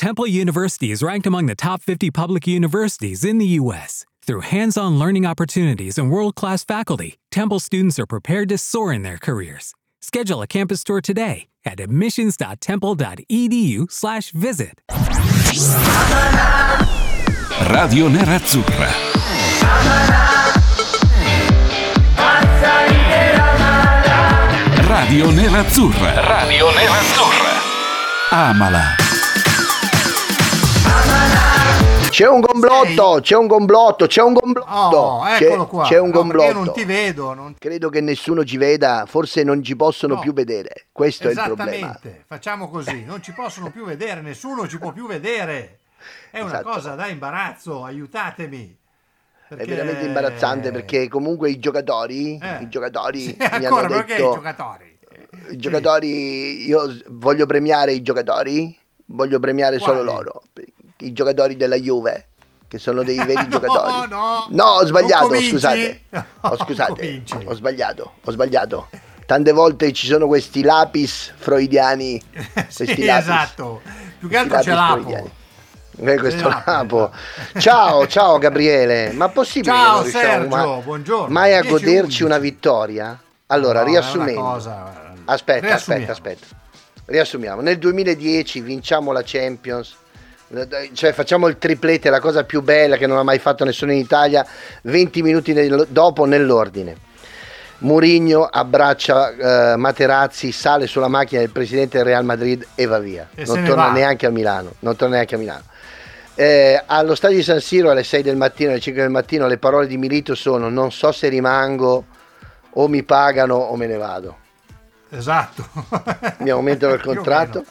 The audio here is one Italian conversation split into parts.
Temple University is ranked among the top 50 public universities in the U.S. Through hands on learning opportunities and world class faculty, Temple students are prepared to soar in their careers. Schedule a campus tour today at admissions.temple.edu/slash visit. Radio Nerazzurra. Radio Nerazzurra. Radio Nerazzurra. Amala. C'è un complotto, c'è un complotto, c'è un complotto. Oh, eccolo qua. c'è un No, io complotto. non ti vedo. non- Credo che nessuno ci veda, forse non ci possono No. più vedere. Questo è il problema. Esattamente, facciamo così, non ci possono più vedere, nessuno ci può più vedere. È una Esatto. cosa da imbarazzo, aiutatemi. È Perché- veramente imbarazzante perché comunque i giocatori, Eh. i giocatori Sì, mi hanno ancora perché detto i giocatori? i giocatori, io s- voglio premiare i giocatori, voglio premiare solo Quali? loro, i giocatori della Juve, che sono dei veri No, giocatori. no, No, ho sbagliato, scusate. Ho, scusate, ho sbagliato, ho sbagliato. Tante volte ci sono questi lapis freudiani. sì, questi lapis. esatto. Più che altro ce lapis l'apo. Eh, questo Lapo. Ciao, ciao Gabriele. Ma possibile che Ciao non riusciamo Sergio, ma- buongiorno. mai a 10 goderci 11. una vittoria? Allora, No, riassumendo. cosa- Aspetta, aspetta, aspetta. Riassumiamo. Nel 2010 vinciamo la Champions. Cioè facciamo il triplete, la cosa più bella che non ha mai fatto nessuno in Italia, 20 minuti nel- dopo nell'ordine. Murigno abbraccia eh, Materazzi, sale sulla macchina del presidente del Real Madrid e va via. E non torna va. neanche a Milano. Non torna neanche a Milano. Eh, allo stadio di San Siro alle 6 del mattino, alle 5 del mattino, le parole di Milito sono: Non so se rimango, o mi pagano o me ne vado. Esatto. mi aumentano il contratto.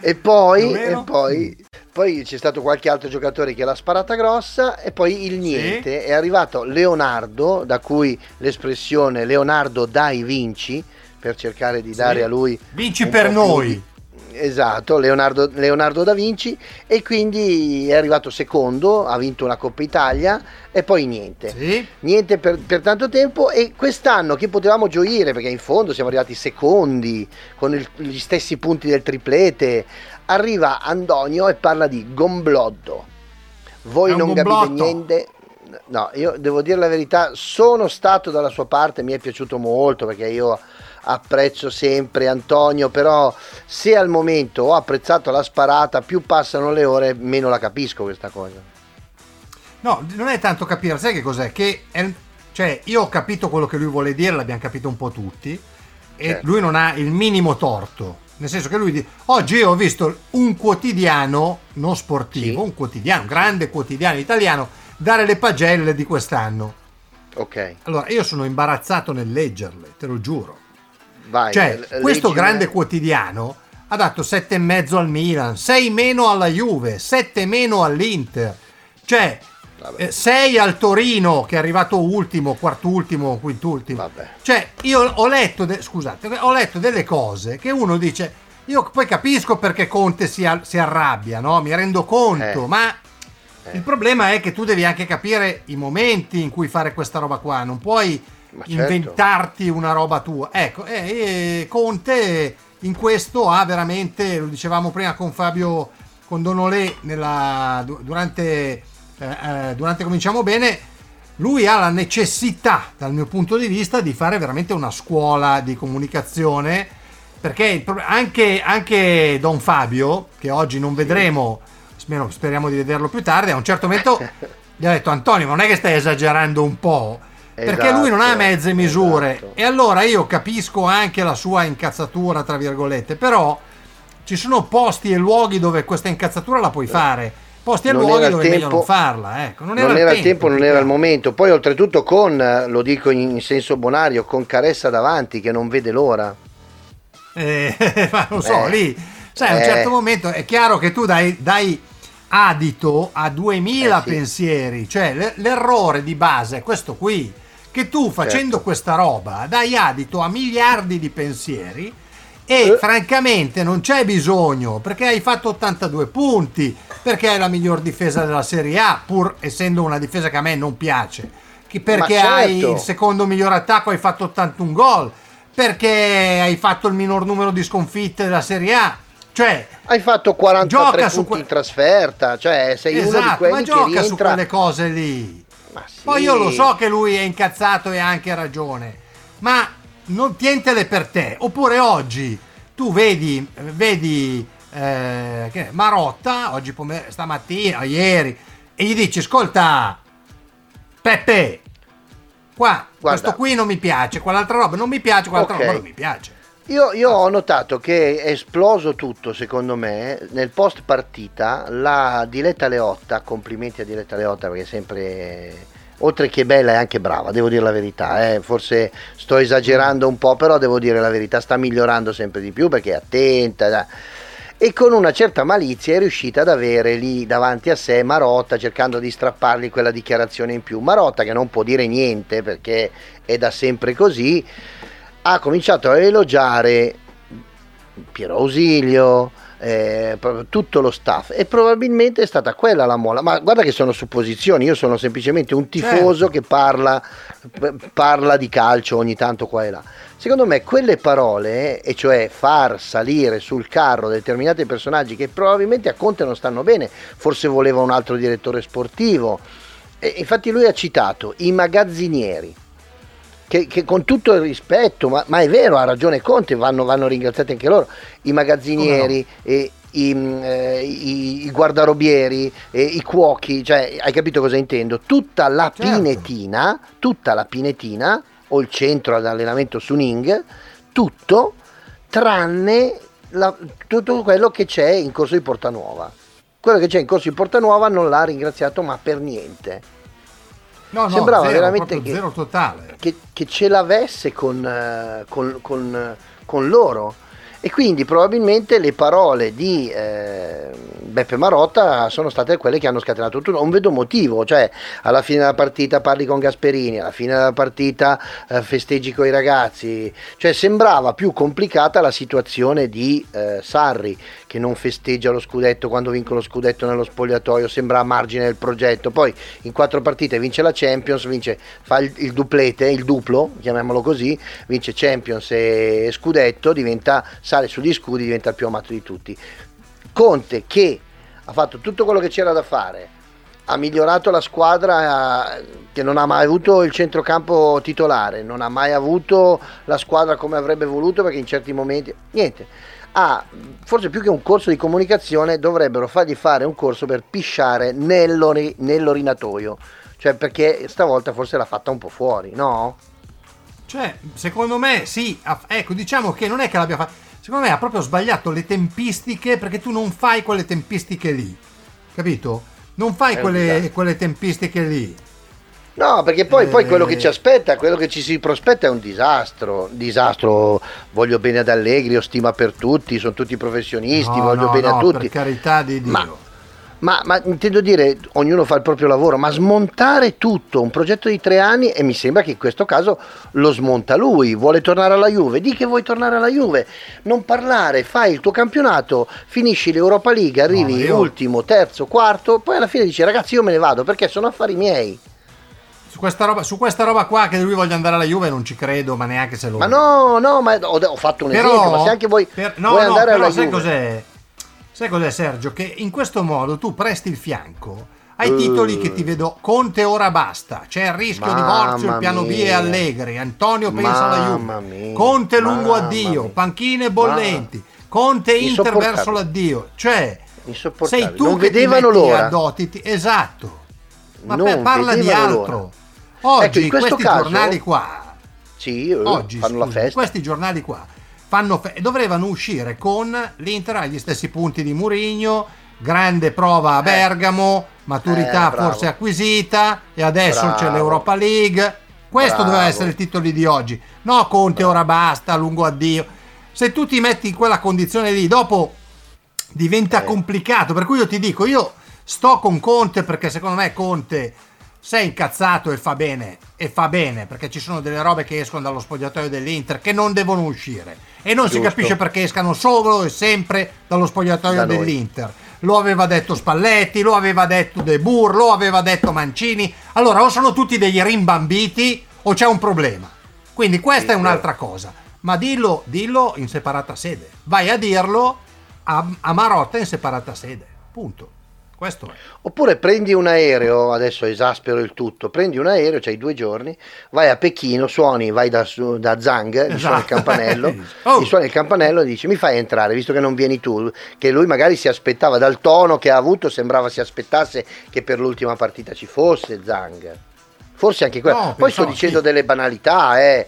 E poi, e poi, poi c'è stato qualche altro giocatore che l'ha sparata grossa e poi il niente. È arrivato Leonardo, da cui l'espressione Leonardo dai vinci, per cercare di dare a lui... Vinci per più noi. Esatto, Leonardo, Leonardo da Vinci. E quindi è arrivato secondo, ha vinto una Coppa Italia e poi niente. Sì. niente per, per tanto tempo. E quest'anno che potevamo gioire? Perché in fondo siamo arrivati secondi con il- gli stessi punti del triplete arriva Andonio e parla di gomblotto voi non capite gomblotto. niente no io devo dire la verità sono stato dalla sua parte mi è piaciuto molto perché io apprezzo sempre Antonio però se al momento ho apprezzato la sparata più passano le ore meno la capisco questa cosa No, non è tanto capire, sai che cos'è? Che è- cioè, io ho capito quello che lui vuole dire, l'abbiamo capito un po' tutti, e Certo. lui non ha il minimo torto. Nel senso che lui dice, oggi io ho visto un quotidiano, non sportivo, Sì. un quotidiano, un grande quotidiano italiano, dare le pagelle di quest'anno. ok Allora, io sono imbarazzato nel leggerle, te lo giuro. vai Cioè, l- questo leggimi- grande quotidiano ha dato 7,5 al Milan, 6 meno alla Juve, 7 meno all'Inter. Cioè, Vabbè. 6 al Torino che è arrivato ultimo, quartultimo, quintultimo. Vabbè. Cioè, io ho letto, de- scusate, ho letto delle cose che uno dice, io poi capisco perché Conte si, al- si arrabbia, no? Mi rendo conto, Eh. ma Eh. il problema è che tu devi anche capire i momenti in cui fare questa roba qua, non puoi Ma certo. inventarti una roba tua. Ecco, e, e Conte in questo ha veramente, lo dicevamo prima con Fabio Condonolè nella, du- durante, eh, eh, durante Cominciamo Bene, lui ha la necessità, dal mio punto di vista, di fare veramente una scuola di comunicazione, perché anche, anche Don Fabio, che oggi non vedremo, spero- speriamo di vederlo più tardi, a un certo momento gli ha detto Antonio, ma non è che stai esagerando un po'? Perché lui non ha Esatto, mezze misure esatto. e allora io capisco anche la sua incazzatura, tra virgolette, però ci sono posti e luoghi dove questa incazzatura la puoi fare, posti e Non luoghi dove è meglio tempo- non farla. Ecco. Non, non era, il tempo, non più era il momento. Poi, oltretutto, con lo dico in senso bonario, con Caressa davanti che non vede l'ora. Eh, ma non so, Eh. lì, sai, a un Eh. certo momento è chiaro che tu dai, dai adito a 2000 Eh, sì. pensieri, cioè l'errore di base è questo qui, che tu facendo Certo. questa roba dai adito a miliardi di pensieri e Eh. francamente non c'è bisogno perché hai fatto 82 punti, perché hai la miglior difesa della Serie A, pur essendo una difesa che a me non piace, perché Ma hai certo. il secondo miglior attacco, hai fatto 81 gol, perché hai fatto il minor numero di sconfitte della Serie A. Cioè, hai fatto 43 punti que- in trasferta, cioè sei esatto, uno di ma quelli gioca che rientra... su quelle cose lì. Ma sì. Poi io lo so che lui è incazzato e ha anche ragione, ma non tientele per te. Oppure oggi tu vedi, vedi eh, che, Marotta, oggi pomer- stamattina, ieri, e gli dici, ascolta, Peppe, qua, Guarda. questo qui non mi piace, quell'altra roba non mi piace, quell'altra Ok. roba non mi piace. Io, io ho notato che è esploso tutto, secondo me, nel post partita, la Diletta Leotta, complimenti a Diletta Leotta perché è sempre, oltre che bella è anche brava, devo dire la verità, eh. forse sto esagerando un po', però devo dire la verità, sta migliorando sempre di più perché è attenta. da- E con una certa malizia è riuscita ad avere lì davanti a sé Marotta cercando di strappargli quella dichiarazione in più. Marotta che non può dire niente perché è da sempre così, ha cominciato a elogiare Piero Ausilio, eh, tutto lo staff e probabilmente è stata quella la molla. Ma guarda che sono supposizioni, io sono semplicemente un tifoso Certo. che parla, parla di calcio ogni tanto qua e là. Secondo me quelle parole, e cioè far salire sul carro determinati personaggi che probabilmente a Conte non stanno bene, forse voleva un altro direttore sportivo, e infatti lui ha citato i magazzinieri che, che con tutto il rispetto, ma, ma è vero, ha ragione Conte, vanno, vanno ringraziati anche loro, i magazzinieri, e i, mm, eh, i- i guardarobieri, i cuochi, cioè hai capito cosa intendo? Tutta la Certo. pinetina, tutta la pinetina, o il centro d'allenamento su Ning, tutto tranne la- tutto quello che c'è in corso di Portanuova. Quello che c'è in corso di Portanuova non l'ha ringraziato ma per niente. No, no, Sembrava zero, veramente che- zero totale. che, che ce l'avesse con, eh, con- con, eh, con loro. E quindi probabilmente le parole di eh, Beppe Marotta sono state quelle che hanno scatenato tutto. Non vedo motivo, cioè alla fine della partita parli con Gasperini, alla fine della partita eh, festeggi con i ragazzi. Cioè sembrava più complicata la situazione di eh, Sarri che non festeggia lo scudetto quando vincono lo scudetto nello spogliatoio, sembra a margine del progetto. Poi in quattro partite vince la Champions, vince, fa il, il duplete, il duplo, chiamiamolo così, vince Champions e scudetto, diventa, sale sugli scudi, diventa il più amato di tutti. Conte che ha fatto tutto quello che c'era da fare, ha migliorato la squadra eh, che non ha mai avuto il centrocampo titolare, non ha mai avuto la squadra come avrebbe voluto perché in certi momenti niente. Ha forse più che un corso di comunicazione dovrebbero fargli fare un corso per pisciare nell'ori- nell'orinatoio, cioè perché stavolta forse l'ha fatta un po' fuori, no? Cioè, secondo me sì, ecco, diciamo che non è che l'abbia fatto. Secondo me ha proprio sbagliato le tempistiche perché tu non fai quelle tempistiche lì. Capito? Non fai quelle, quelle tempistiche lì. No, perché poi, poi Eh. quello che ci aspetta, quello che ci si prospetta è un disastro. Disastro, voglio bene ad Allegri, ho stima per tutti, sono tutti professionisti, No, voglio no, bene no, a tutti. Per carità di Dio. Ma- Ma, ma intendo dire, ognuno fa il proprio lavoro, ma smontare tutto, un progetto di tre anni, e mi sembra che in questo caso lo smonta lui, vuole tornare alla Juve, di che vuoi tornare alla Juve, non parlare, fai il tuo campionato, finisci l'Europa League, arrivi io- ultimo, terzo, quarto, poi alla fine dici ragazzi io me ne vado perché sono affari miei. Su questa, roba, su questa roba qua che lui voglia andare alla Juve non ci credo, ma neanche se lo Ma no, no, ma ho, ho fatto un esempio, ma se anche voi per- no, vuoi no, andare però alla sai Juve. cos'è? Sai cos'è Sergio? Che in questo modo tu presti il fianco ai Eh. titoli che ti vedo Conte ora basta, c'è il rischio Mamma divorzio, il piano B e mia. Allegri, Antonio pensa alla Juve, mia, Conte lungo mamma addio, mia. panchine bollenti, Conte Inter verso l'addio, cioè sei tu Non che ti vedevano metti l'ora. addotti, ti- esatto, ma Non per- parla di altro. l'ora. Oggi Ecco, questi caso- giornali qua Sì, eh, oggi fanno la scusi, festa. questi giornali qua fanno fe- dovevano uscire con l'Inter agli stessi punti di Murigno grande prova a Bergamo maturità Eh, bravo. forse acquisita e adesso Bravo. c'è l'Europa League questo Bravo. doveva essere il titolo di oggi no Conte ora basta lungo addio se tu ti metti in quella condizione lì dopo diventa Eh. complicato per cui io ti dico io sto con Conte perché secondo me Conte si è incazzato e fa bene e fa bene perché ci sono delle robe che escono dallo spogliatoio dell'Inter che non devono uscire. E non si Giusto. capisce perché escano solo e sempre dallo spogliatoio Da dell'Inter. Lo aveva detto Spalletti lo aveva detto De Boer lo aveva detto Mancini. Allora o sono tutti degli rimbambiti o c'è un problema. Quindi questa Sì, è un'altra cosa. Ma dillo, dillo in separata sede. Vai a dirlo a, a Marotta in separata sede. Punto. Questo è. Oppure prendi un aereo, adesso esaspero il tutto, prendi un aereo, c'hai due giorni, vai a Pechino, suoni, vai da, da Zhang, gli suoni il Esatto. campanello, Oh. gli suoni il campanello e dici mi fai entrare, visto che non vieni tu, che lui magari si aspettava, dal tono che ha avuto sembrava si aspettasse che per l'ultima partita ci fosse Zhang. Forse anche quello. No, Poi sto dicendo sì. delle banalità, eh.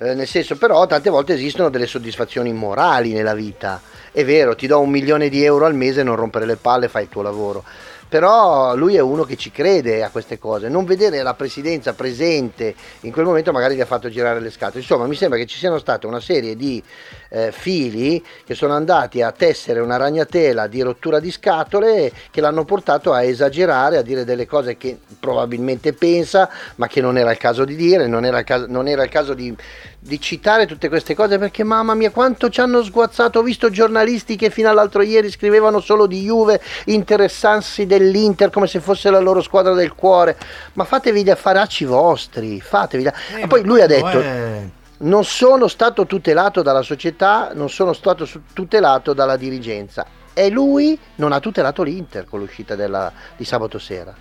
Eh, nel senso però tante volte esistono delle soddisfazioni morali nella vita. È vero, ti do un milione di euro al mese, non rompere le palle, fai il tuo lavoro. Però lui è uno che ci crede a queste cose. Non vedere la presidenza presente in quel momento magari gli ha fatto girare le scatole. Insomma, mi sembra che ci siano state una serie di eh, fili che sono andati a tessere una ragnatela di rottura di scatole che l'hanno portato a esagerare, a dire delle cose che probabilmente pensa, ma che non era il caso di dire, non era il caso, non era il caso di, di citare tutte queste cose perché mamma mia quanto ci hanno sguazzato, ho visto giornalisti che fino all'altro ieri scrivevano solo di Juve, interessansi dell'Inter come se fosse la loro squadra del cuore, ma fatevi gli affaracci vostri, fatevi da... Eh, e poi lui ha detto è- non sono stato tutelato dalla società, non sono stato tutelato dalla dirigenza. E lui non ha tutelato l'Inter con l'uscita della- di sabato sera.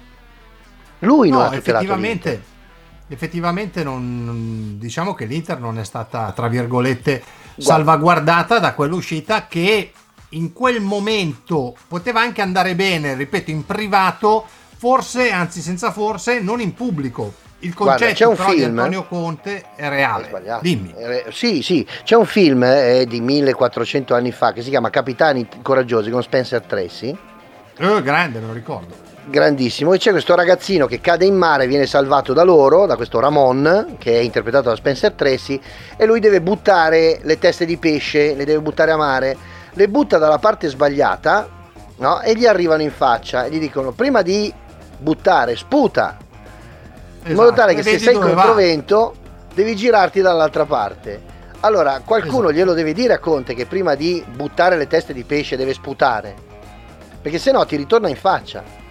Lui non No, ha tutelato l'Inter. effettivamente, effettivamente non, non- diciamo che l'Inter non è stata, tra virgolette, salvaguardata da quell'uscita che in quel momento poteva anche andare bene, ripeto, in privato, forse, anzi senza forse, non in pubblico. Il Guarda, concetto c'è un però di Antonio Conte è reale. sbagliato. Dimmi. Eh, sì, sì, c'è un film eh, di 1400 anni fa che si chiama Capitani Coraggiosi con Spencer Tracy. Eh, grande, me lo ricordo. grandissimo e c'è questo ragazzino che cade in mare viene salvato da loro da questo Ramon che è interpretato da Spencer Tracy e lui deve buttare le teste di pesce le deve buttare a mare le butta dalla parte sbagliata no? e gli arrivano in faccia e gli dicono prima di buttare sputa in modo Esatto, tale e che se vedi sei dove va. controvento devi girarti dall'altra parte allora qualcuno Esatto. glielo deve dire a Conte che prima di buttare le teste di pesce deve sputare perché se no ti ritorna in faccia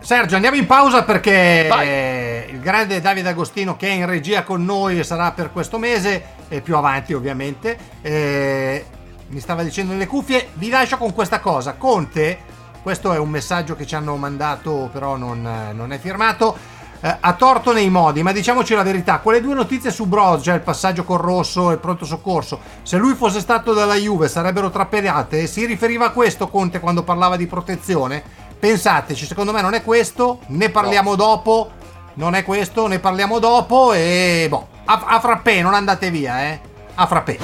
Sergio, andiamo in pausa perché Vai. il grande Davide Agostino che è in regia con noi e sarà per questo mese e più avanti ovviamente, eh, mi stava dicendo nelle cuffie, vi lascio con questa cosa. Conte, questo è un messaggio che ci hanno mandato però non, non è firmato, eh, ha torto nei modi, ma diciamoci la verità, quelle due notizie su Broz, cioè il passaggio col rosso e il pronto soccorso, se lui fosse stato dalla Juve sarebbero trappellate e si riferiva a questo Conte quando parlava di protezione. Pensateci, secondo me non è questo, ne parliamo dopo, non è questo, ne parliamo dopo e boh, a, a frappè, non andate via, eh. A frappè.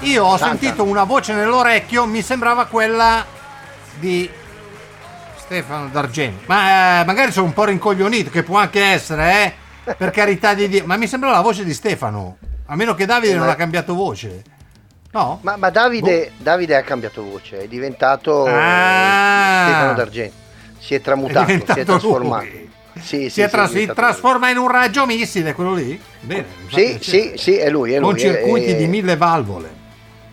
Io ho sentito una voce nell'orecchio, mi sembrava quella di Stefano D'Argento. Ma eh, magari sono un po' rincoglionito, che può anche essere, eh. Per carità di Dio. Ma mi sembrava la voce di Stefano. A meno che Davide Eh, non ma- ha cambiato voce. No? Ma, ma Davide, Davide ha cambiato voce, è diventato Boh. Ah. Stefano D'Argento. Si è tramutato, È si è trasformato. lui. Sì, sì, si, è sì, tra- è si diventato trasforma in un raggio missile, quello lì? Bene. Sì, sì, sì, è lui, è lui. Con circuiti eh, di mille valvole.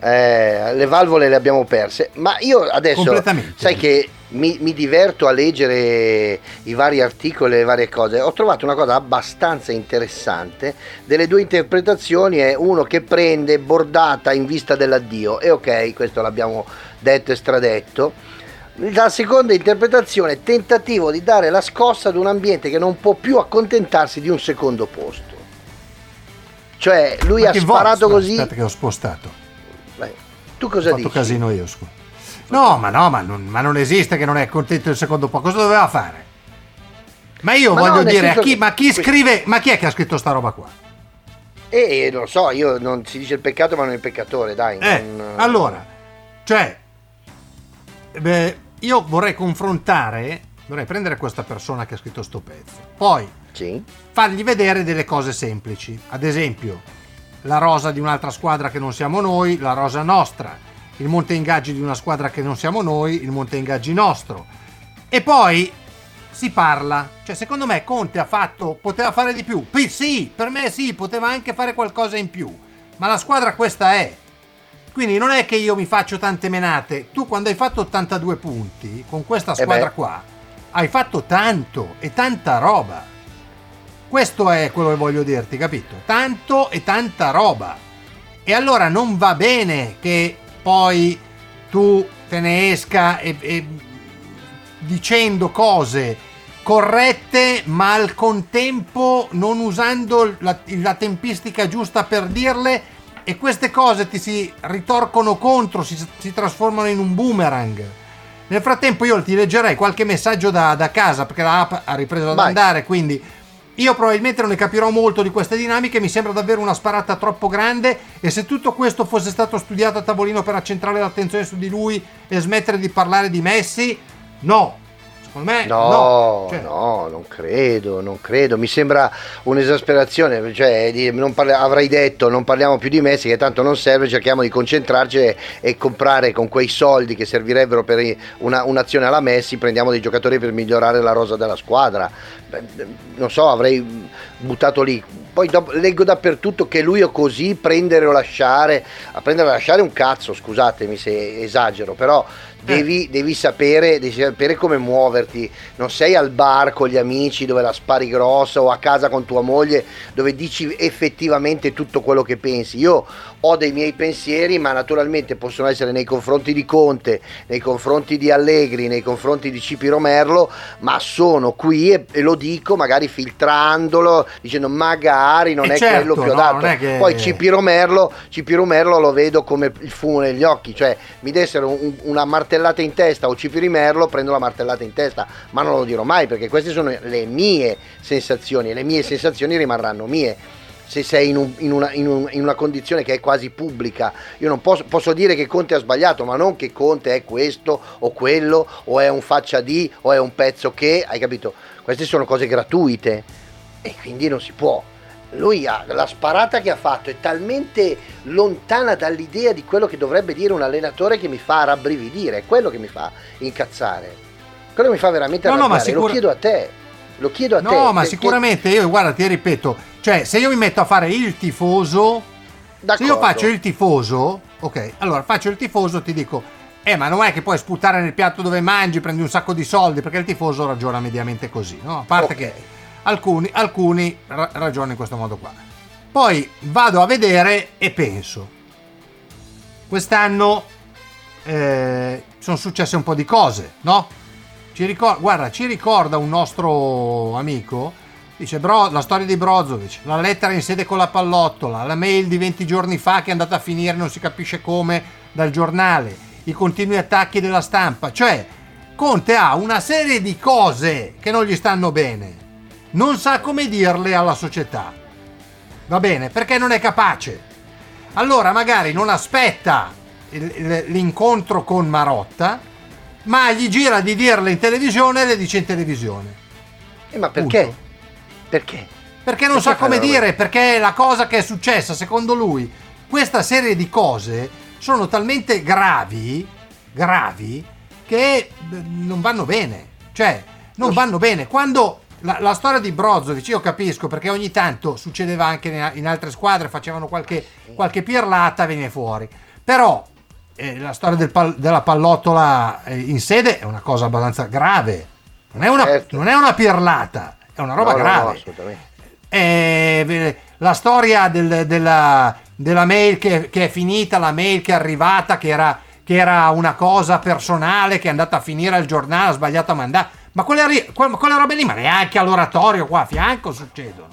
Eh, le valvole le abbiamo perse. Ma io adesso, sai che mi, mi diverto a leggere i vari articoli e le varie cose. Ho trovato una cosa abbastanza interessante. Delle due interpretazioni è uno che prende bordata in vista dell'addio. E ok, questo l'abbiamo detto e stradetto. La seconda interpretazione, tentativo di dare la scossa ad un ambiente che non può più accontentarsi di un secondo posto. Cioè, lui ha sparato volta? così. Aspetta che ho spostato. Tu Ho cosa fatto dici? casino io, scusa. No, ma no, ma non, ma non esiste che non è contento il secondo po'. Cosa doveva fare? Ma io Ma no, voglio nel dire, chi, che- ma chi scrive, ma chi è che ha scritto sta roba qua? E non lo so, io non si dice il peccato, ma non il peccatore, dai. Eh, non- allora, cioè, beh, io vorrei confrontare, vorrei prendere questa persona che ha scritto sto pezzo, poi Sì. fargli vedere delle cose semplici, ad esempio la rosa di un'altra squadra che non siamo noi, la rosa nostra, il monte ingaggi di una squadra che non siamo noi, il monte ingaggi nostro. E poi si parla, cioè secondo me Conte ha fatto, poteva fare di più, P- sì, per me sì, poteva anche fare qualcosa in più, ma la squadra questa è. Quindi non è che io mi faccio tante menate, tu quando hai fatto 82 punti con questa Eh squadra beh. qua, hai fatto tanto e tanta roba. Questo è quello che voglio dirti, capito? Tanto e tanta roba. E allora non va bene che poi tu te ne esca e, e dicendo cose corrette ma al contempo non usando la, la, tempistica giusta per dirle e queste cose ti si ritorcono contro, si, si trasformano in un boomerang. Nel frattempo io ti leggerei qualche messaggio da, da casa perché l'app ha ripreso ad Vai. andare, quindi io probabilmente non ne capirò molto di queste dinamiche, mi sembra davvero una sparata troppo grande e se tutto questo fosse stato studiato a tavolino per accentrare l'attenzione su di lui e smettere di parlare di Messi, no, Secondo me no, no, cioè. no, non credo, non credo. Mi sembra un'esasperazione. Cioè, parli- avrei detto non parliamo più di Messi, che tanto non serve, cerchiamo di concentrarci e, e comprare con quei soldi che servirebbero per una, un'azione alla Messi, prendiamo dei giocatori per migliorare la rosa della squadra. Beh, non so, avrei buttato lì. Poi dopo, leggo dappertutto che lui è così prendere o lasciare. A prendere o lasciare un cazzo, scusatemi se esagero, però devi, devi, sapere, devi, sapere, come muoverti. Non sei al bar con gli amici dove la spari grossa o a casa con tua moglie dove dici effettivamente tutto quello che pensi. Io ho dei miei pensieri, ma naturalmente possono essere nei confronti di Conte, nei confronti di Allegri, nei confronti di Cipi Romerlo, ma sono qui e, e lo dico magari filtrandolo, dicendo magari non e è certo, quello che ho no, dato. Che... Poi Cipi Romerlo, Cipi Romerlo lo vedo come il fumo negli occhi, cioè mi dessero un, una martellata in testa o Cipi Romerlo prendo la martellata in testa, ma non lo dirò mai perché queste sono le mie sensazioni e le mie sensazioni rimarranno mie se sei in, un, in, una, in, un, in, una, condizione che è quasi pubblica. Io non posso, posso, dire che Conte ha sbagliato, ma non che Conte è questo o quello, o è un faccia di, o è un pezzo che, hai capito? Queste sono cose gratuite e quindi non si può. Lui ha la sparata che ha fatto è talmente lontana dall'idea di quello che dovrebbe dire un allenatore che mi fa rabbrividire, è quello che mi fa incazzare. Quello che mi fa veramente no, arrabbiare, no, sicur- lo chiedo a te. Lo chiedo a no, te. No, ma sicuramente io guarda, ti ripeto, cioè, se io mi metto a fare il tifoso, D'accordo. se io faccio il tifoso, ok, allora faccio il tifoso, ti dico, eh, ma non è che puoi sputare nel piatto dove mangi, prendi un sacco di soldi, perché il tifoso ragiona mediamente così, no? A parte okay. che alcuni, alcuni ra- ragionano in questo modo qua. Poi vado a vedere e penso, quest'anno eh, sono successe un po' di cose, no? Ci ricorda, guarda, ci ricorda un nostro amico Dice Bro, la storia di Brozovic, la lettera in sede con la pallottola, la mail di 20 giorni fa che è andata a finire non si capisce come dal giornale, i continui attacchi della stampa. Cioè, Conte ha una serie di cose che non gli stanno bene. Non sa come dirle alla società. Va bene, perché non è capace. Allora magari non aspetta l'incontro con Marotta, ma gli gira di dirle in televisione e le dice in televisione. Eh, ma perché? Punto. Perché? Perché non perché sa come dire, perché la cosa che è successa, secondo lui, questa serie di cose sono talmente gravi, gravi, che eh, non vanno bene. Cioè, non vanno bene. Quando la, la, storia di Brozovic, io capisco perché ogni tanto succedeva anche in, altre squadre, facevano qualche, qualche pirlata, veniva fuori. Però eh, la storia del pal, della pallottola eh, in sede è una cosa abbastanza grave. Non è una, certo. non è una pirlata è una roba no, grave. No, assolutamente. Eh, la storia del, della, della, mail che, che, è finita, la mail che è arrivata, che era, che era, una cosa personale, che è andata a finire al giornale, ha sbagliato a mandare. Ma quelle, quelle robe lì, ma neanche all'oratorio qua a fianco succedono.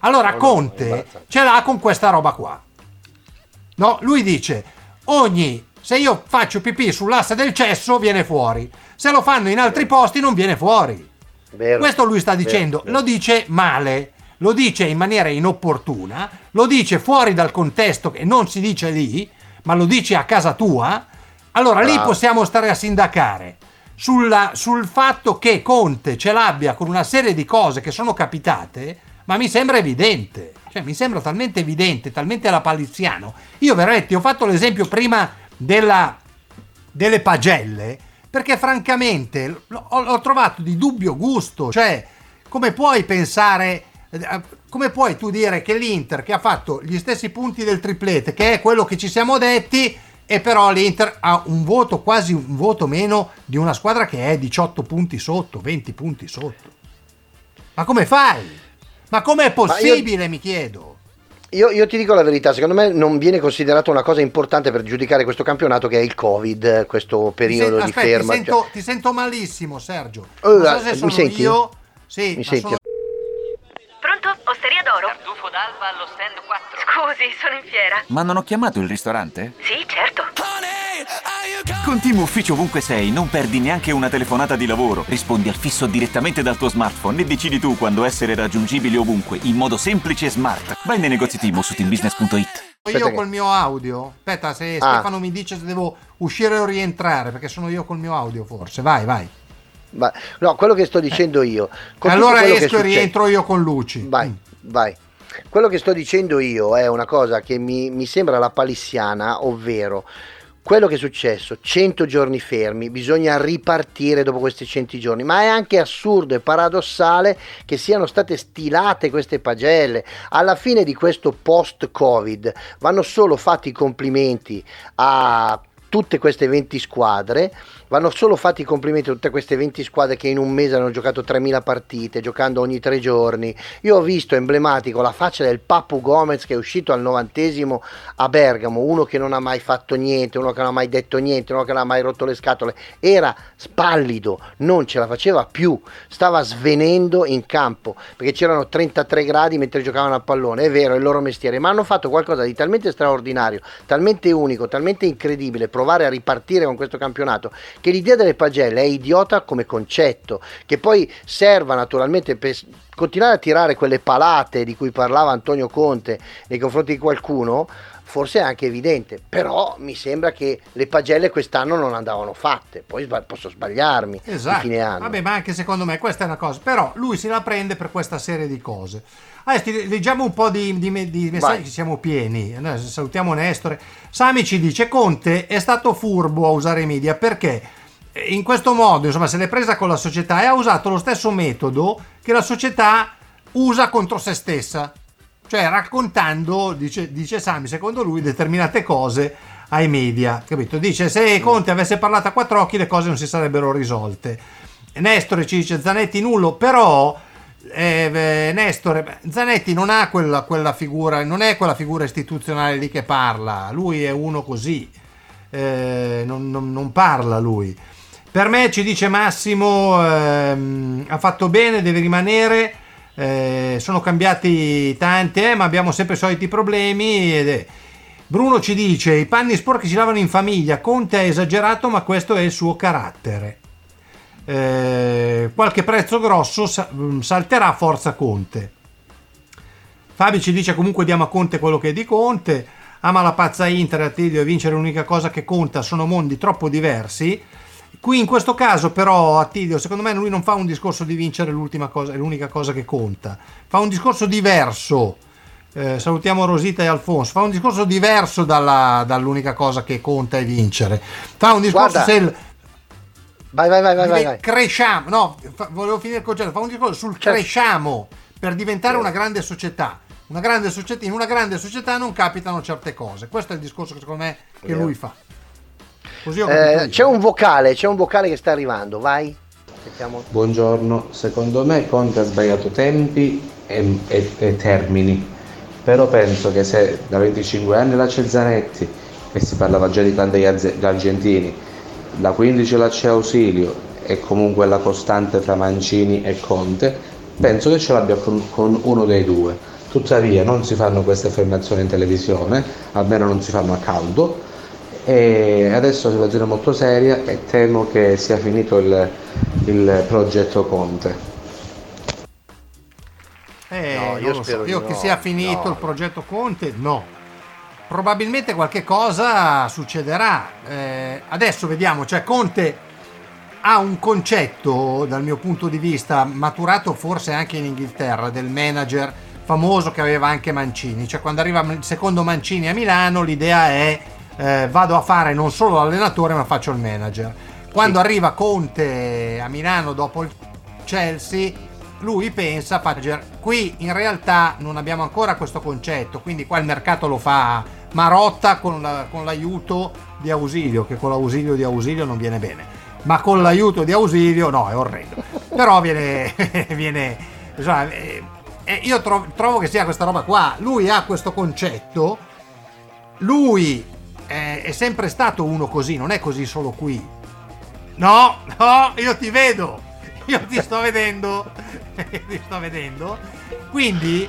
allora Conte ce l'ha con questa roba qua. No, lui dice, ogni, se io faccio pipì sull'asse del cesso viene fuori, se lo fanno in altri posti non viene fuori. Vero, Questo lui sta dicendo, vero, lo dice male, lo dice in maniera inopportuna, lo dice fuori dal contesto che non si dice lì, ma lo dice a casa tua, allora Bravo. lì possiamo stare a sindacare sulla, sul fatto che Conte ce l'abbia con una serie di cose che sono capitate, ma mi sembra evidente, cioè mi sembra talmente evidente, talmente alla paliziano. Io veramente ho fatto l'esempio prima della, delle pagelle, perché francamente l'ho, trovato di dubbio gusto, cioè come puoi pensare eh, come puoi tu dire che l'Inter che ha fatto gli stessi punti del triplete, che è quello che ci siamo detti, e però l'Inter ha un voto quasi un voto meno di una squadra che è 18 punti sotto, 20 punti sotto. Ma come fai? Ma com'è possibile, io... mi chiedo? Io, io, ti dico la verità, secondo me non viene considerato una cosa importante per giudicare questo campionato che è il Covid, questo periodo ti di aspetta, ferma. Ti sento, cioè... ti sento malissimo, Sergio. Uh, so se sono mi senti? io. Sì, mi senti? Osteria d'oro? Tartufo d'alba allo stand 4. Scusi, sono in fiera. Ma non ho chiamato il ristorante? Sì, certo. Con Team Ufficio ovunque sei, non perdi neanche una telefonata di lavoro. Rispondi al fisso direttamente dal tuo smartphone e decidi tu quando essere raggiungibile ovunque, in modo semplice e smart. Vai nei negozi Team su teambusiness.it. Io col mio audio. Aspetta, se ah. Stefano mi dice se devo uscire o rientrare, perché sono io col mio audio forse. Vai, vai. Ma, no, quello che sto dicendo io. Allora esco e rientro io con Luci. Vai, mm. vai. Quello che sto dicendo io è una cosa che mi, mi sembra la palissiana, ovvero quello che è successo, 100 giorni fermi, bisogna ripartire dopo questi 100 giorni, ma è anche assurdo e paradossale che siano state stilate queste pagelle. Alla fine di questo post-Covid vanno solo fatti i complimenti a tutte queste 20 squadre vanno solo fatti i complimenti a tutte queste 20 squadre che in un mese hanno giocato 3.000 partite, giocando ogni tre giorni. Io ho visto emblematico la faccia del Papu Gomez che è uscito al novantesimo a Bergamo, uno che non ha mai fatto niente, uno che non ha mai detto niente, uno che non ha mai rotto le scatole. Era spallido, non ce la faceva più, stava svenendo in campo perché c'erano 33 gradi mentre giocavano a pallone. È vero, è il loro mestiere, ma hanno fatto qualcosa di talmente straordinario, talmente unico, talmente incredibile provare a ripartire con questo campionato che l'idea delle pagelle è idiota come concetto, che poi serva naturalmente per continuare a tirare quelle palate di cui parlava Antonio Conte nei confronti di qualcuno, forse è anche evidente, però mi sembra che le pagelle quest'anno non andavano fatte, poi sbag- posso sbagliarmi esatto. fine anno. Vabbè, ma anche secondo me questa è una cosa, però lui se la prende per questa serie di cose. Adesso leggiamo un po' di, di, di messaggi, siamo pieni. Salutiamo Nestore. Sami ci dice: Conte è stato furbo a usare i media perché in questo modo, insomma, se l'è presa con la società e ha usato lo stesso metodo che la società usa contro se stessa. Cioè raccontando, dice, dice Sami, secondo lui, determinate cose ai media. Capito? Dice se Conte avesse parlato a quattro occhi le cose non si sarebbero risolte. Nestore ci dice Zanetti nullo, però eh, Nestore, Zanetti non ha quella, quella, figura, non è quella figura istituzionale lì che parla, lui è uno così, eh, non, non, non, parla lui. Per me ci dice Massimo, ehm, ha fatto bene, deve rimanere, eh, sono cambiati tanti, eh, ma abbiamo sempre i soliti problemi. Ed Bruno ci dice, i panni sporchi si lavano in famiglia, Conte è esagerato, ma questo è il suo carattere. Eh, qualche prezzo grosso mm, salterà forza Conte. Fabi ci dice comunque diamo a Conte quello che è di Conte, ama la pazza Inter, Attilio e vincere l'unica cosa che conta, sono mondi troppo diversi Qui in questo caso però Attilio, secondo me lui non fa un discorso di vincere l'ultima cosa, è l'unica cosa che conta, fa un discorso diverso. Eh, salutiamo Rosita e Alfonso, fa un discorso diverso dalla, dall'unica cosa che conta è vincere. Fa un discorso Guarda. se il, Vai, vai, vai, vai, vai. Cresciamo, no, fa, volevo finire il concetto, fa un discorso sul certo. cresciamo per diventare una grande società. Una grande società. In una grande società non capitano certe cose. Questo è il discorso che secondo me che lui fa. Eh, c'è un vocale, c'è un vocale che sta arrivando, vai. Sentiamo. Buongiorno, secondo me Conte ha sbagliato tempi e, e, e, termini, però penso che se da 25 anni la c'è Zanetti e si parlava già di tanti argentini, la 15 la c'è Ausilio e comunque la costante tra Mancini e Conte, penso che ce l'abbia con, con uno dei due. Tuttavia non si fanno queste affermazioni in televisione, almeno non si fanno a caldo e adesso si va a dire molto seria e temo che sia finito il, il progetto Conte. Eh, no, io, so. io che no, sia finito no. il progetto Conte, no. Probabilmente qualche cosa succederà. Eh, adesso vediamo, cioè Conte ha un concetto, dal mio punto di vista, maturato forse anche in Inghilterra, del manager famoso che aveva anche Mancini. Cioè quando arriva il secondo Mancini a Milano l'idea è eh, vado a fare non solo l'allenatore ma faccio il manager. Quando sì. arriva Conte a Milano dopo il Chelsea, lui pensa, qui in realtà non abbiamo ancora questo concetto, quindi qua il mercato lo fa Marotta con, la, con l'aiuto di Ausilio, che con l'ausilio di Ausilio non viene bene, ma con l'aiuto di Ausilio no, è orrendo. Però viene, viene insomma, eh, e io tro- trovo che sia questa roba qua. Lui ha questo concetto, lui è, è sempre stato uno così, non è così solo qui. No, no, io ti vedo, io ti sto vedendo, ti sto vedendo. Quindi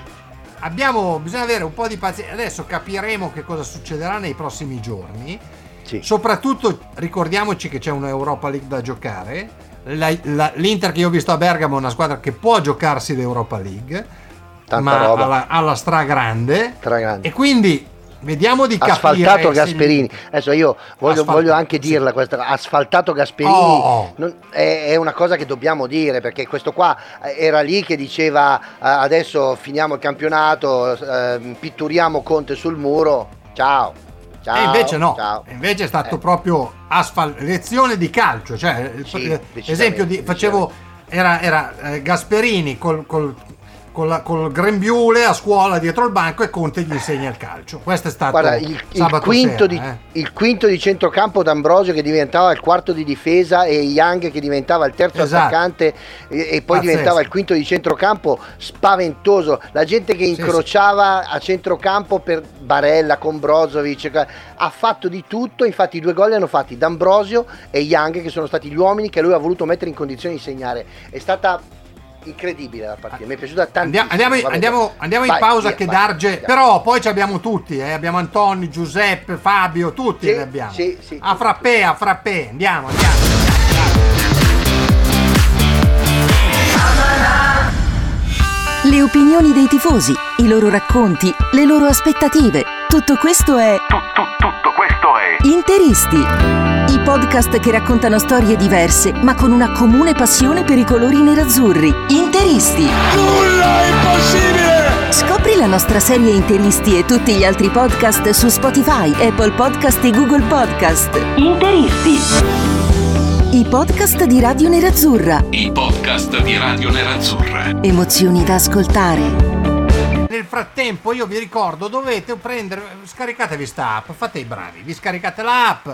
abbiamo, bisogna avere un po' di pazienza. Adesso capiremo che cosa succederà nei prossimi giorni. Sì. Soprattutto ricordiamoci che c'è un'Europa League da giocare. La- la- L'Inter che io ho visto a Bergamo è una squadra che può giocarsi l'Europa League, Tanta ma alla, alla stragrande. Stragrande. E quindi vediamo di capire asfaltato Gasperini. Adesso io voglio, voglio anche sì. dirla questa asfaltato Gasperini Oh. non- è, è una cosa che dobbiamo dire perché questo qua eh, era lì che diceva adesso finiamo il campionato, eh, pitturiamo Conte sul muro. Ciao. Ciao. e invece no, ciao. Invece è stato Eh. proprio asfal- lezione di calcio, cioè Sì, eh, esempio di, facevo era, era, eh, Gasperini col, col, con la- col grembiule a scuola dietro il banco e Conte gli insegna il calcio. Questo è stato Guarda, il, il quinto sera, di, eh. il quinto di centrocampo d'Ambrosio che diventava il quarto di difesa e Young che diventava il terzo Esatto. attaccante e, e poi Pazzesco. diventava il quinto di centrocampo spaventoso la gente che Sì, incrociava a centrocampo per Barella con Brozovic eh, ha fatto di tutto infatti i due gol li hanno fatti D'Ambrosio e Young che sono stati gli uomini che lui ha voluto mettere in condizione di segnare è stata incredibile la partita mi è piaciuta tantissimo Andiamo, andiamo, andiamo, andiamo in vai, pausa via, che vai, Darge, andiamo. però poi ci abbiamo tutti, eh, abbiamo Antoni, Giuseppe, Fabio, tutti Sì, li abbiamo. sì, sì, a frappè, a frappè, andiamo, andiamo. andiamo. Le opinioni dei tifosi, i loro racconti, le loro aspettative. Tutto questo è Tutto questo è Interisti. Podcast che raccontano storie diverse, ma con una comune passione per i colori nerazzurri. Interisti. Nulla è impossibile! Scopri la nostra serie Interisti e tutti gli altri podcast su Spotify, Apple Podcast e Google Podcast. Interisti. I podcast di Radio Nerazzurra. I podcast di Radio Nerazzurra. Emozioni da ascoltare. Nel frattempo io vi ricordo, dovete prendere, scaricatevi sta app, fate i bravi, vi scaricate l'app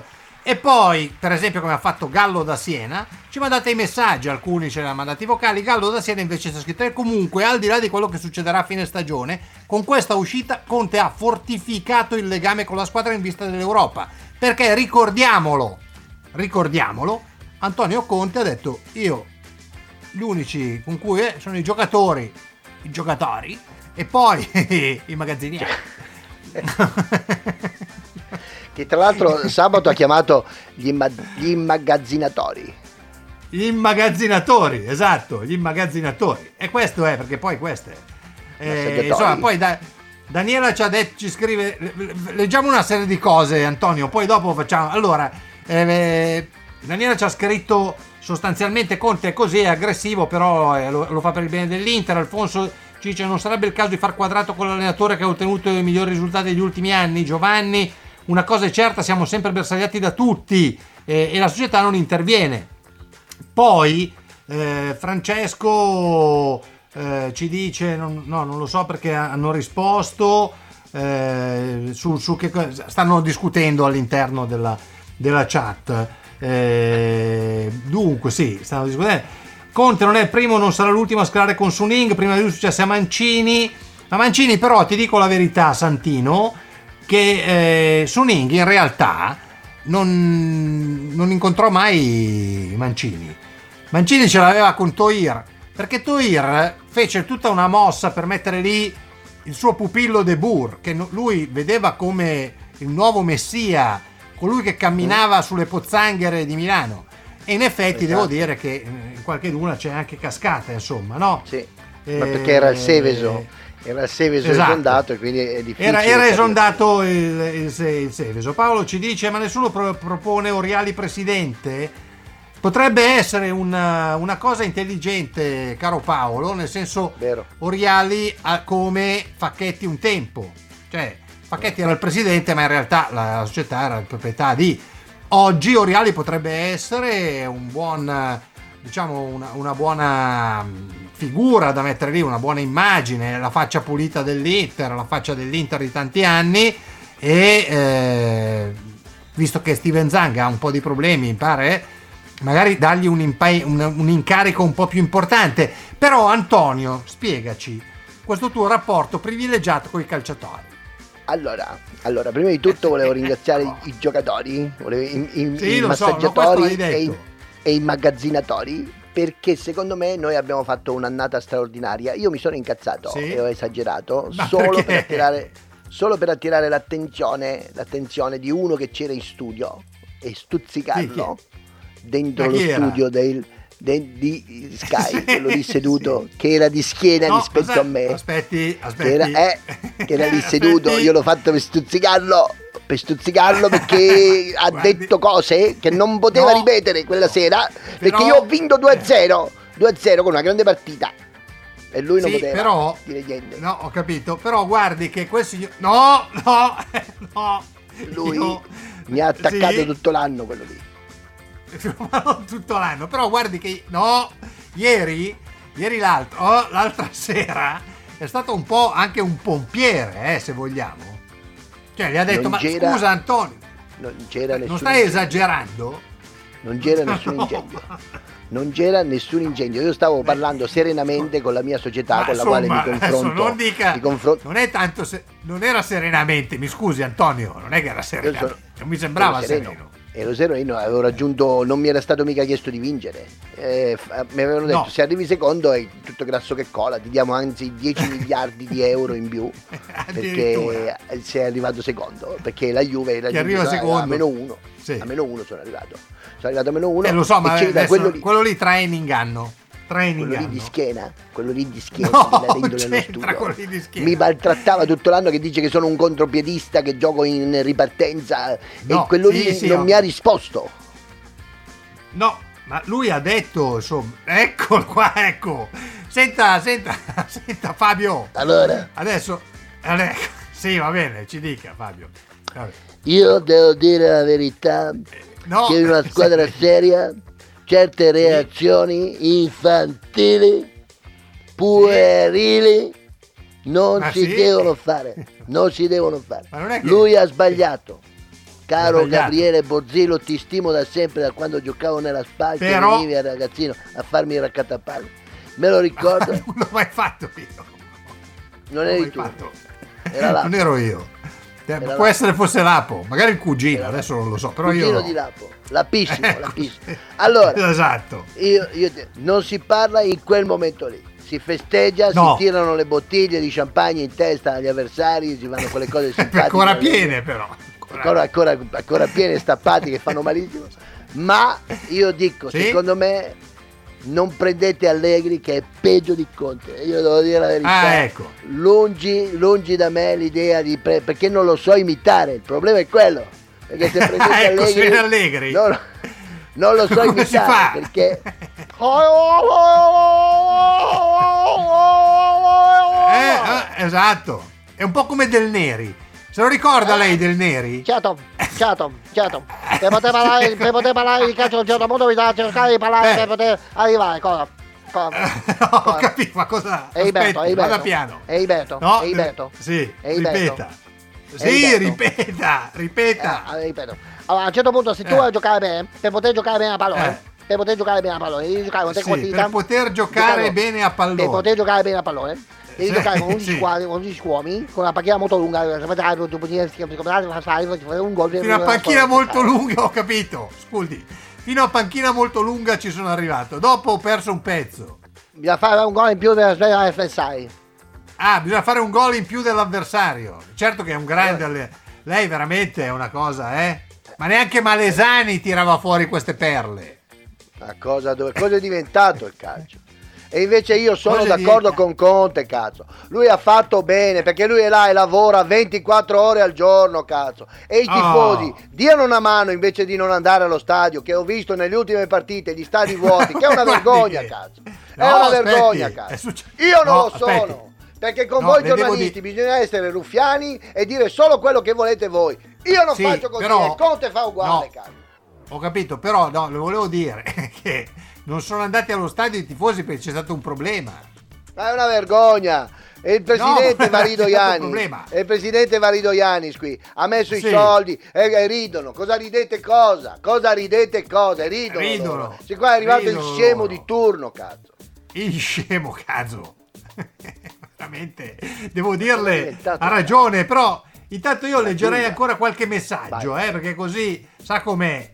e poi, per esempio come ha fatto Gallo da Siena, ci mandate i messaggi, alcuni ce li ha mandati vocali, Gallo da Siena invece c'è scritto e comunque al di là di quello che succederà a fine stagione, con questa uscita Conte ha fortificato il legame con la squadra in vista dell'Europa, perché ricordiamolo, ricordiamolo, Antonio Conte ha detto io gli unici con cui eh, sono i giocatori, i giocatori e poi i magazzinieri. che tra l'altro sabato ha chiamato gli, imma- gli immagazzinatori Gli immagazzinatori, esatto, gli immagazzinatori. E questo è, perché poi queste. Eh, Assegnatori. insomma, poi da- Daniela ci ha detto, ci scrive, le- le- leggiamo una serie di cose, Antonio, poi dopo facciamo. Allora, eh, Daniela ci ha scritto sostanzialmente Conte è così, è aggressivo, però eh, lo, lo fa per il bene dell'Inter. Alfonso ci dice non sarebbe il caso di far quadrato con l'allenatore che ha ottenuto i migliori risultati degli ultimi anni. Giovanni, una cosa è certa, siamo sempre bersagliati da tutti eh, e la società non interviene. Poi eh, Francesco eh, ci dice, non, no, non lo so perché hanno risposto, eh, su, su che stanno discutendo all'interno della, della chat. Eh, dunque, sì, stanno discutendo. Conte non è il primo, non sarà l'ultimo a scalare con Suning. Prima di lui è successo a Mancini. Ma Mancini, però, ti dico la verità, Santino, che eh, Suning in realtà non, non incontrò mai Mancini. Mancini ce l'aveva con Toir, perché Toir fece tutta una mossa per mettere lì il suo pupillo De Boer, che lui vedeva come il nuovo messia, colui che camminava sulle pozzanghere di Milano. E in effetti devo Esatto. dire che eh, in qualche luna c'è anche cascata, insomma, no? Sì, Eh, ma perché era il Seveso, era il Seveso Esatto. esondato e quindi è difficile. Era, era esondato il, il, il Seveso. Paolo ci dice: Ma nessuno pro- propone Oriali presidente? Potrebbe essere una, una cosa intelligente, caro Paolo, nel senso Vero. Oriali ha come Facchetti un tempo. Cioè, Facchetti era il presidente, ma in realtà la società era in proprietà di. Oggi Oriali potrebbe essere un buon, diciamo, una, una buona figura da mettere lì, una buona immagine, la faccia pulita dell'Inter, la faccia dell'Inter di tanti anni e eh, visto che Steven Zang ha un po' di problemi, mi pare, magari dargli un, impa- un- un incarico un po' più importante. Però Antonio, spiegaci, questo tuo rapporto privilegiato con i calciatori. Allora, allora, prima di tutto volevo ringraziare i, i giocatori, volevo, i, i, Sì, i so, massaggiatori detto. e, i, e i magazzinatori perché secondo me noi abbiamo fatto un'annata straordinaria. Io mi sono incazzato Sì? e ho esagerato Ma solo perché? per, attirare, solo per attirare l'attenzione, l'attenzione di uno che c'era in studio e stuzzicarlo dentro lo era? studio del, de- di Sky, Sì, quello lì seduto, che era di schiena No, rispetto aspe- a me. Aspetti, Che aspetti. era, eh, che era lì seduto, io l'ho fatto per stuzzicarlo, per stuzzicarlo perché ha Guardi. detto cose che non poteva No. ripetere quella sera, perché Però- io ho vinto 2-0, 2-0 con una grande partita. E lui non Sì, poteva però- dire niente. No, ho capito, però guardi che quel signor... No, no, no. Lui Io- mi ha attaccato Sì. tutto l'anno quello lì. Ma non tutto l'anno, però guardi che no, ieri, ieri l'altro, oh, l'altra sera è stato un po' anche un pompiere, eh, se vogliamo. Cioè, gli ha detto, Non ma c'era- scusa Antonio, Non c'era nessun non stai esagerando? Non c'era nessun No. incendio. Non c'era nessun incendio. Io stavo parlando serenamente con la mia società Ma con la quale mi insomma, confronto. non dica, mi confronto- non è tanto, se- non era serenamente, mi scusi Antonio, non è che era serenamente, non mi sembrava ero sereno. Ero sereno, avevo raggiunto, non mi era stato mica chiesto di vincere. Eh, f- mi avevano detto: No. se arrivi secondo è tutto grasso che cola, ti diamo anzi 10 miliardi di euro in più. Perché eh, sei arrivato secondo. Perché la Juve era secondo. a meno uno. Sì. A meno uno sono arrivato. Sono arrivato a meno uno. Eh, lo so, ma e c'era adesso, quello quello, lì. lì, training hanno. Training quello lì di schiena, quello lì di schiena, No, c'entra quello lì di schiena. mi maltrattava tutto l'anno che dice che sono un contropiedista, che gioco in ripartenza No, e quello sì, lì sì, non ho- mi ha risposto. No, ma lui ha detto, insomma, eccolo qua, ecco. Senta, senta, senta Fabio. Allora, Adesso, adesso sì, va bene, ci dica Fabio. Vabbè. io devo dire la verità No, che una squadra sì. seria certe reazioni infantili, puerili non Ma si sì? devono fare, non si devono fare. Che- Lui ha sbagliato. Caro sbagliato. Gabriele Borzillo, ti stimo da sempre da quando giocavo nella Spalca e Però- venivi a ragazzino a farmi il raccattapane. Me lo ricordo, non l'ho mai fatto io. non eri tu, fatto. era là. Non ero io. Eh, Era Può là. essere fosse Lapo, magari il cugino, Era adesso non lo so, però Cugino io di Lapo, lapissimo, Ecco, lapissimo. Allora, Esatto. io, io te- non si parla in quel momento lì. Si festeggia, No. si tirano le bottiglie di champagne in testa agli avversari, si fanno quelle cose simpatiche. Ancora piene però. ancora, ancora, ancora piene stappati che fanno malissimo. Ma io dico, Sì? secondo me non prendete Allegri che è peggio di Conte. Io devo dire la verità. Ah, ecco. Lungi, lungi da me l'idea di pre- perché non lo so imitare. Il problema è quello. Perché se prendete ecco, Allegri, Allegri. non, non lo so Come si imitare fa? perché Eh, eh, esatto. È un po' come Del Neri. Se lo ricorda lei Del Neri? Certo, certo, certo. Per poter parlare, per poter parlare di calcio a un certo punto bisogna cercare di parlare Eh. per poter arrivare. Cosa? Cosa? no, ho capito, ma cosa? Aspetti, è vada piano. Iberto, No, Iberto. eh, Sì, È Iberto. ripeta. È Sì, ripeta, ripeta. Eh, ripeto. Allora, a un certo punto, se tu Eh. vuoi giocare bene, per poter giocare bene a pallone, Eh. per poter giocare bene a pallone, devi giocare con te Sì, quantità. per poter giocare bene a pallone. Per poter giocare bene a pallone. Devi Sì, giocare con 11 sì. squadre, con 11 uomini, con una panchina molto lunga, per fare un gol. Fino a panchina molto lunga, ho capito. Scusi, fino a panchina molto lunga ci sono arrivato. Dopo ho perso un pezzo. Bisogna fare un gol in più per sbagliare gli avversari. Ah, bisogna fare un gol in più dell'avversario. Certo che è un grande. alle- Lei veramente è una cosa, eh? Ma neanche Malesani tirava fuori queste perle. Ma cosa, dove, cosa è diventato il calcio? E invece io sono d'accordo con Conte, cazzo. Lui ha fatto bene perché lui è là e lavora 24 ore al giorno, cazzo. E i Oh. tifosi diano una mano invece di non andare allo stadio, che ho visto nelle ultime partite gli stadi vuoti, che è una vergogna, cazzo. È No, una aspetti, vergogna, cazzo. succe- Io non No, lo sono. aspetti. Perché con No, voi giornalisti di- bisogna essere ruffiani e dire solo quello che volete voi. Io non Sì, faccio così, però- Conte fa uguale, cazzo. Ho capito, però no, le volevo dire che non sono andati allo stadio i tifosi perché c'è stato un problema. Ma è una vergogna. E il presidente No, problema. e il presidente Varido Ianis qui ha messo i Sì. soldi e, e ridono. Cosa ridete cosa? Cosa ridete cosa? Ridono. Ridono. Sì, qua è arrivato Ridono il scemo di turno, cazzo. Il scemo, cazzo. veramente, devo dirle, ha ragione, però intanto io leggerei ancora qualche messaggio, eh, perché così sa com'è.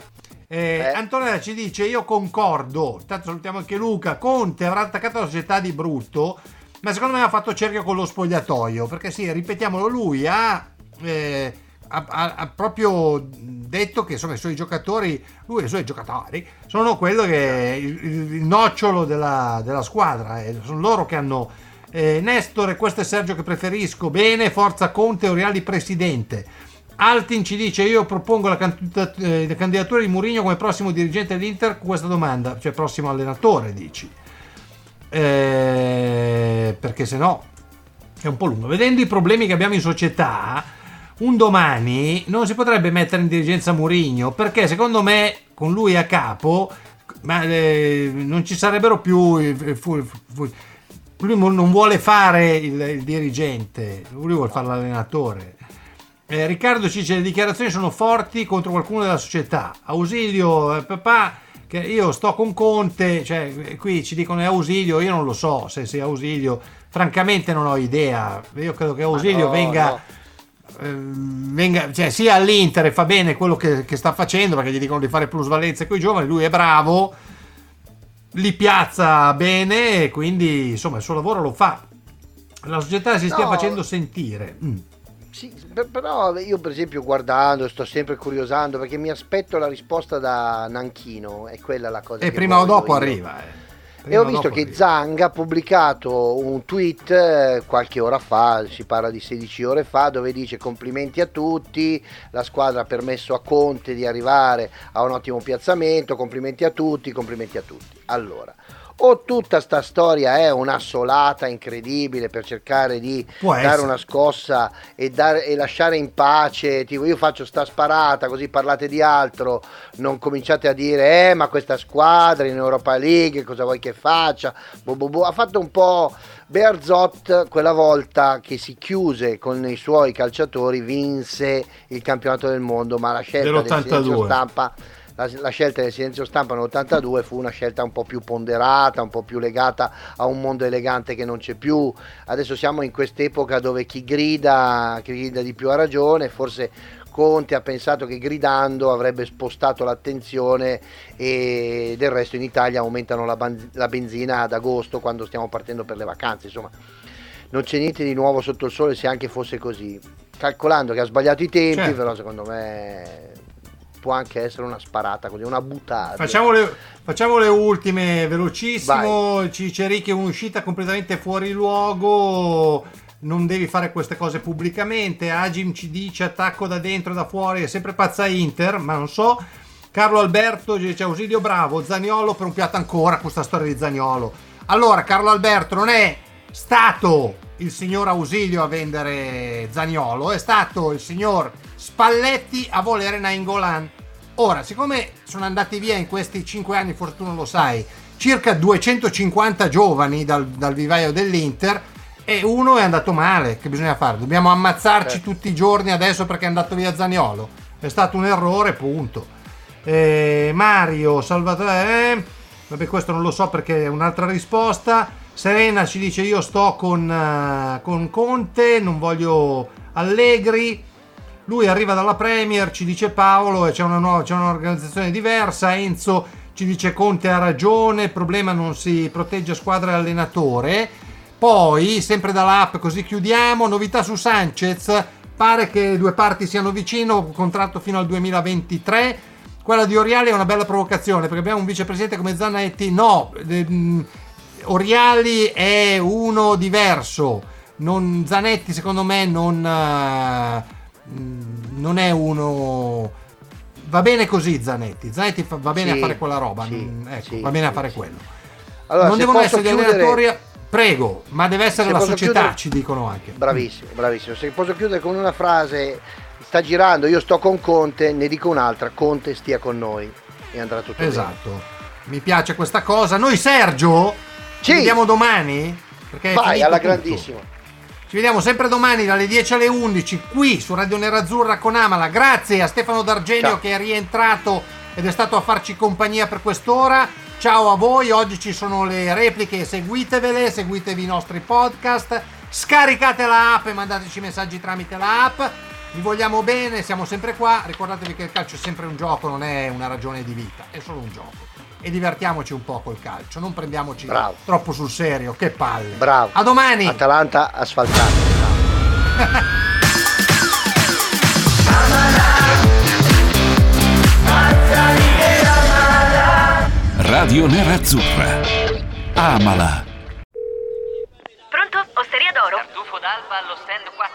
Eh, eh. Antonella ci dice io concordo, intanto salutiamo anche Luca, Conte avrà attaccato la società di brutto, ma secondo me ha fatto cerchio con lo spogliatoio, perché sì, ripetiamolo, lui ha... Eh, ha, ha, ha, proprio detto che insomma, i suoi giocatori, lui e i suoi giocatori, sono quello che è il, il nocciolo della, della squadra, eh, sono loro che hanno eh, Nestor, questo è Sergio che preferisco, bene, forza Conte, Oriali presidente. Altin ci dice io propongo la, eh, la candidatura di Mourinho come prossimo dirigente dell'Inter con questa domanda, cioè prossimo allenatore dici. Eh, perché se no è un po' lungo. Vedendo i problemi che abbiamo in società, un domani non si potrebbe mettere in dirigenza Mourinho perché secondo me con lui a capo ma, eh, non ci sarebbero più fu, lui non vuole fare il, il, dirigente lui vuole fare l'allenatore eh, Riccardo ci dice le dichiarazioni sono forti contro qualcuno della società Ausilio eh, papà che io sto con Conte cioè qui ci dicono è Ausilio io non lo so se sia Ausilio francamente non ho idea io credo che Ausilio no, venga no Ehm, venga, cioè, sia all'Inter fa bene quello che, che, sta facendo perché gli dicono di fare plusvalenze con i giovani, lui è bravo, li piazza bene e quindi insomma il suo lavoro lo fa. La società si no. stia facendo sentire. Mm. Sì, però io per esempio guardando, sto sempre curiosando perché mi aspetto la risposta da Nanchino, è quella la cosa. E prima o dopo io. arriva. Eh e ho visto che Zang ha pubblicato un tweet eh, qualche ora fa, si parla di 16 ore fa, dove dice complimenti a tutti, la squadra ha permesso a Conte di arrivare a un ottimo piazzamento, complimenti a tutti, complimenti a tutti. Allora, o tutta sta storia è un'assolata incredibile per cercare di dare una scossa e, dare, e, lasciare in pace, tipo io faccio sta sparata così parlate di altro, non cominciate a dire eh ma questa squadra in Europa League cosa vuoi che faccia, boh, boh, boh. ha fatto un po' Bearzot quella volta che si chiuse con i suoi calciatori vinse il campionato del mondo ma la scelta del silenzio stampa la, la, scelta del silenzio stampa nell'82 fu una scelta un po' più ponderata, un po' più legata a un mondo elegante che non c'è più. Adesso siamo in quest'epoca dove chi grida, chi grida di più ha ragione, forse Conte ha pensato che gridando avrebbe spostato l'attenzione e del resto in Italia aumentano la, ban- la benzina ad agosto quando stiamo partendo per le vacanze. Insomma, non c'è niente di nuovo sotto il sole se anche fosse così. Calcolando che ha sbagliato i tempi, certo. però secondo me può anche essere una sparata così, una buttata. Facciamo le, facciamo le ultime velocissimo. Vai. Cicericchi è un'uscita completamente fuori luogo. Non devi fare queste cose pubblicamente. Agim ci dice attacco da dentro e da fuori. È sempre pazza Inter, ma non so. Carlo Alberto dice Ausilio bravo. Zaniolo per un piatto ancora questa storia di Zaniolo. Allora, Carlo Alberto non è stato il signor Ausilio a vendere Zaniolo, è stato il signor Spalletti a volere Nainggolan. Ora, siccome sono andati via in questi 5 anni, forse tu non lo sai, circa 250 giovani dal, dal vivaio dell'Inter e uno è andato male, che bisogna fare? Dobbiamo ammazzarci eh. tutti i giorni adesso perché è andato via Zaniolo. È stato un errore, punto. Eh, Mario, Salvatore, eh, vabbè questo non lo so perché è un'altra risposta. Serena ci dice io sto con, uh, con Conte, non voglio Allegri. Lui arriva dalla Premier, ci dice Paolo, c'è, una nuova, c'è un'organizzazione diversa. Enzo ci dice Conte ha ragione, il problema non si protegge squadra e allenatore. Poi, sempre dall'app, così chiudiamo, novità su Sanchez, pare che le due parti siano vicino, contratto fino al 2023. Quella di Oriali è una bella provocazione perché abbiamo un vicepresidente come Zanetti, no, mm, Oriali è uno diverso, non, Zanetti secondo me non... Mm, non è uno va bene così Zanetti. Zanetti fa, va bene sì, a fare quella roba. sì, mm, ecco, sì, va bene a fare quello. Allora, non devono essere chiudere... gli allenatori prego ma deve essere la società chiudere... ci dicono anche. Bravissimo bravissimo. Se posso chiudere con una frase sta girando io sto con Conte ne dico un'altra Conte stia con noi e andrà tutto esatto. Bene. mi piace questa cosa. Noi Sergio ci vediamo domani? Perché vai alla grandissima ci vediamo sempre domani dalle 10 alle 11 qui su Radio Nerazzurra con Amala. Grazie a Stefano D'Argenio Ciao. che è rientrato ed è stato a farci compagnia per quest'ora. Ciao a voi, oggi ci sono le repliche, seguitevele, seguitevi i nostri podcast. Scaricate la app e mandateci messaggi tramite la app. Vi vogliamo bene, siamo sempre qua. Ricordatevi che il calcio è sempre un gioco, non è una ragione di vita, è solo un gioco. E divertiamoci un po' col calcio, non prendiamoci Bravo. troppo sul serio, che palle. Bravo. A domani. Atalanta asfaltata. Radio Nerazzurra. Amala. Pronto? Osteria d'oro? Tartufo d'alba allo stand 4.